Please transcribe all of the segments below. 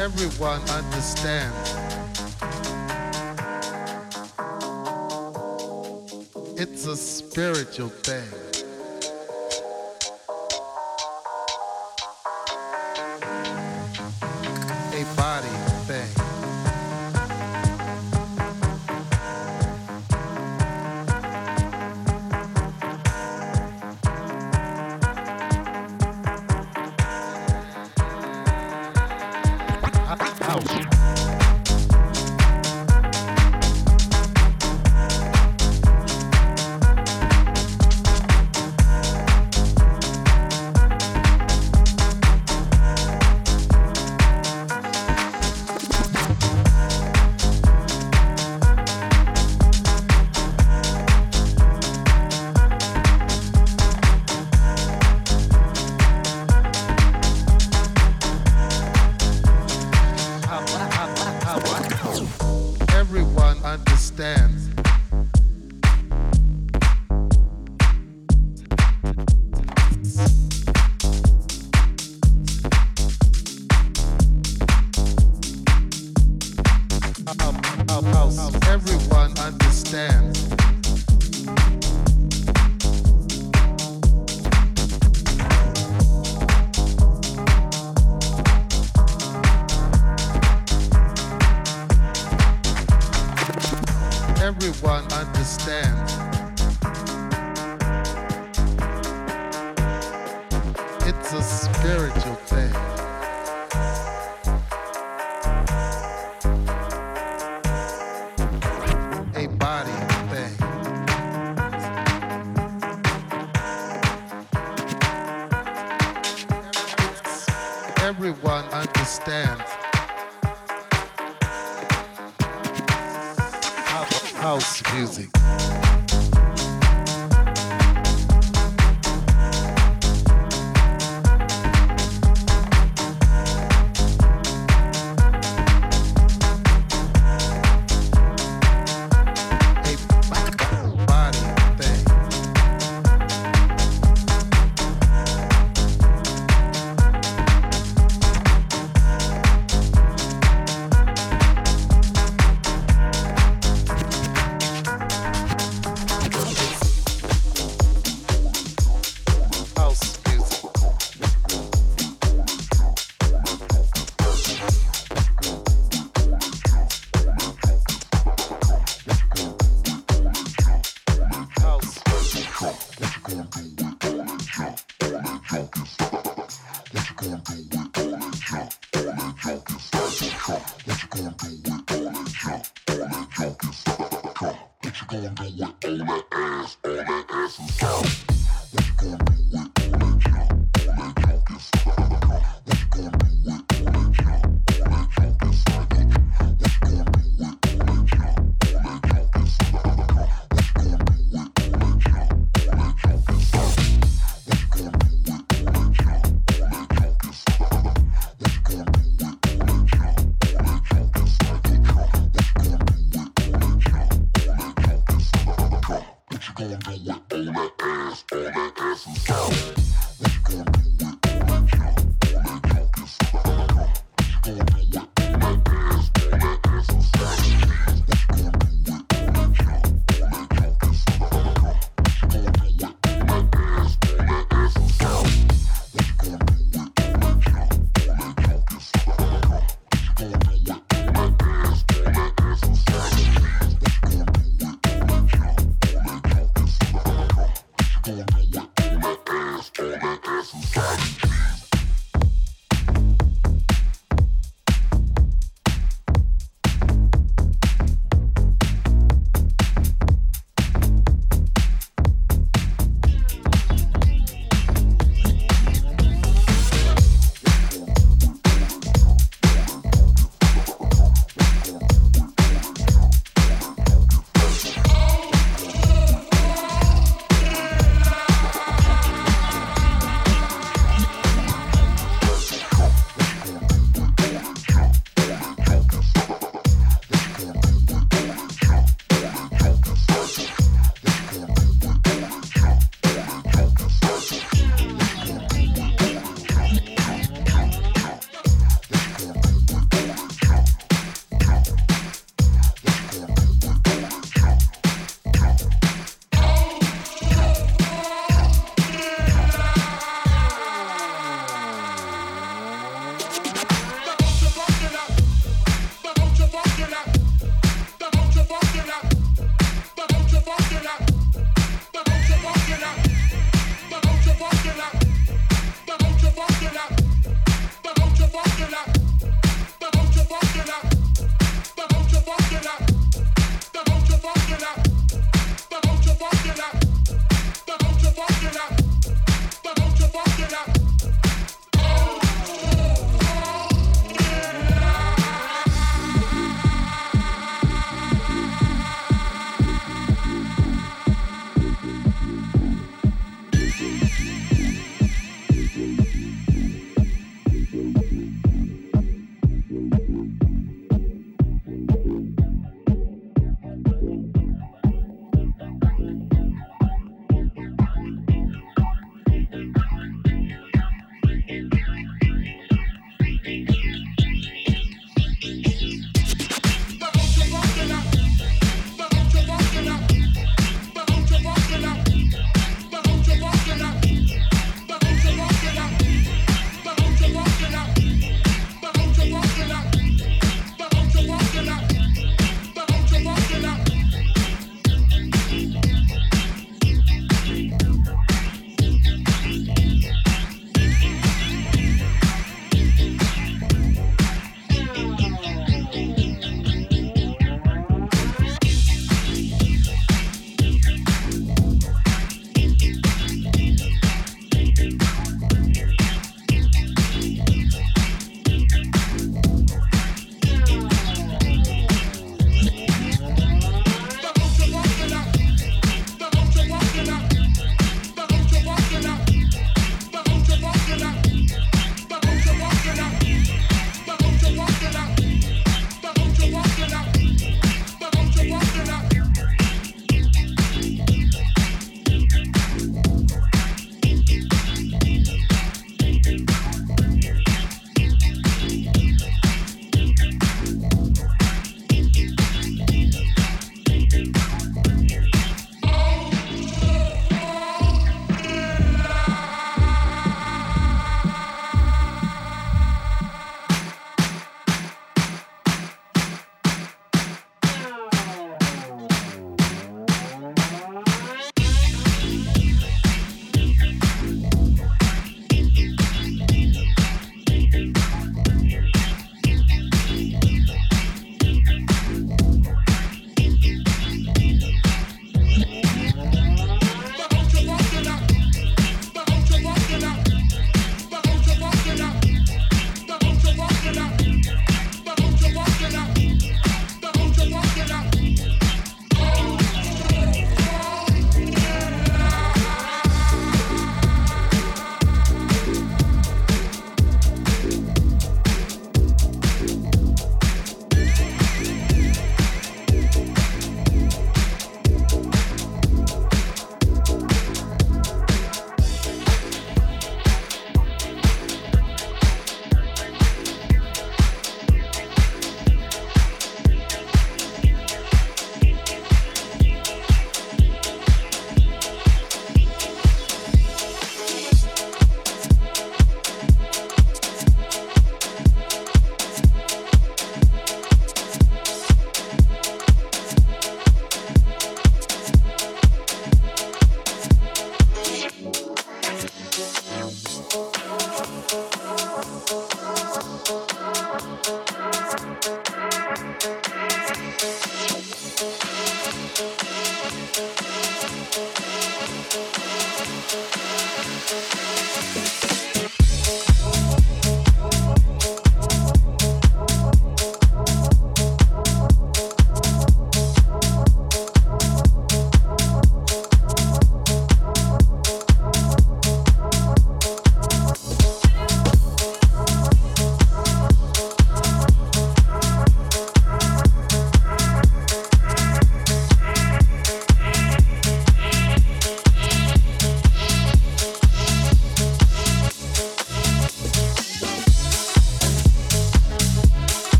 everyone understands. It's a spiritual thing. everyone understands house music.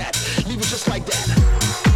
Up just like that.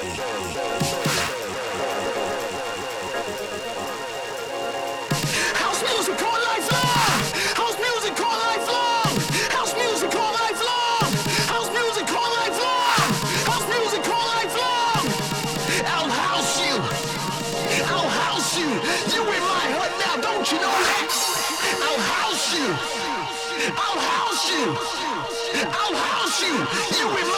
it just like that. just like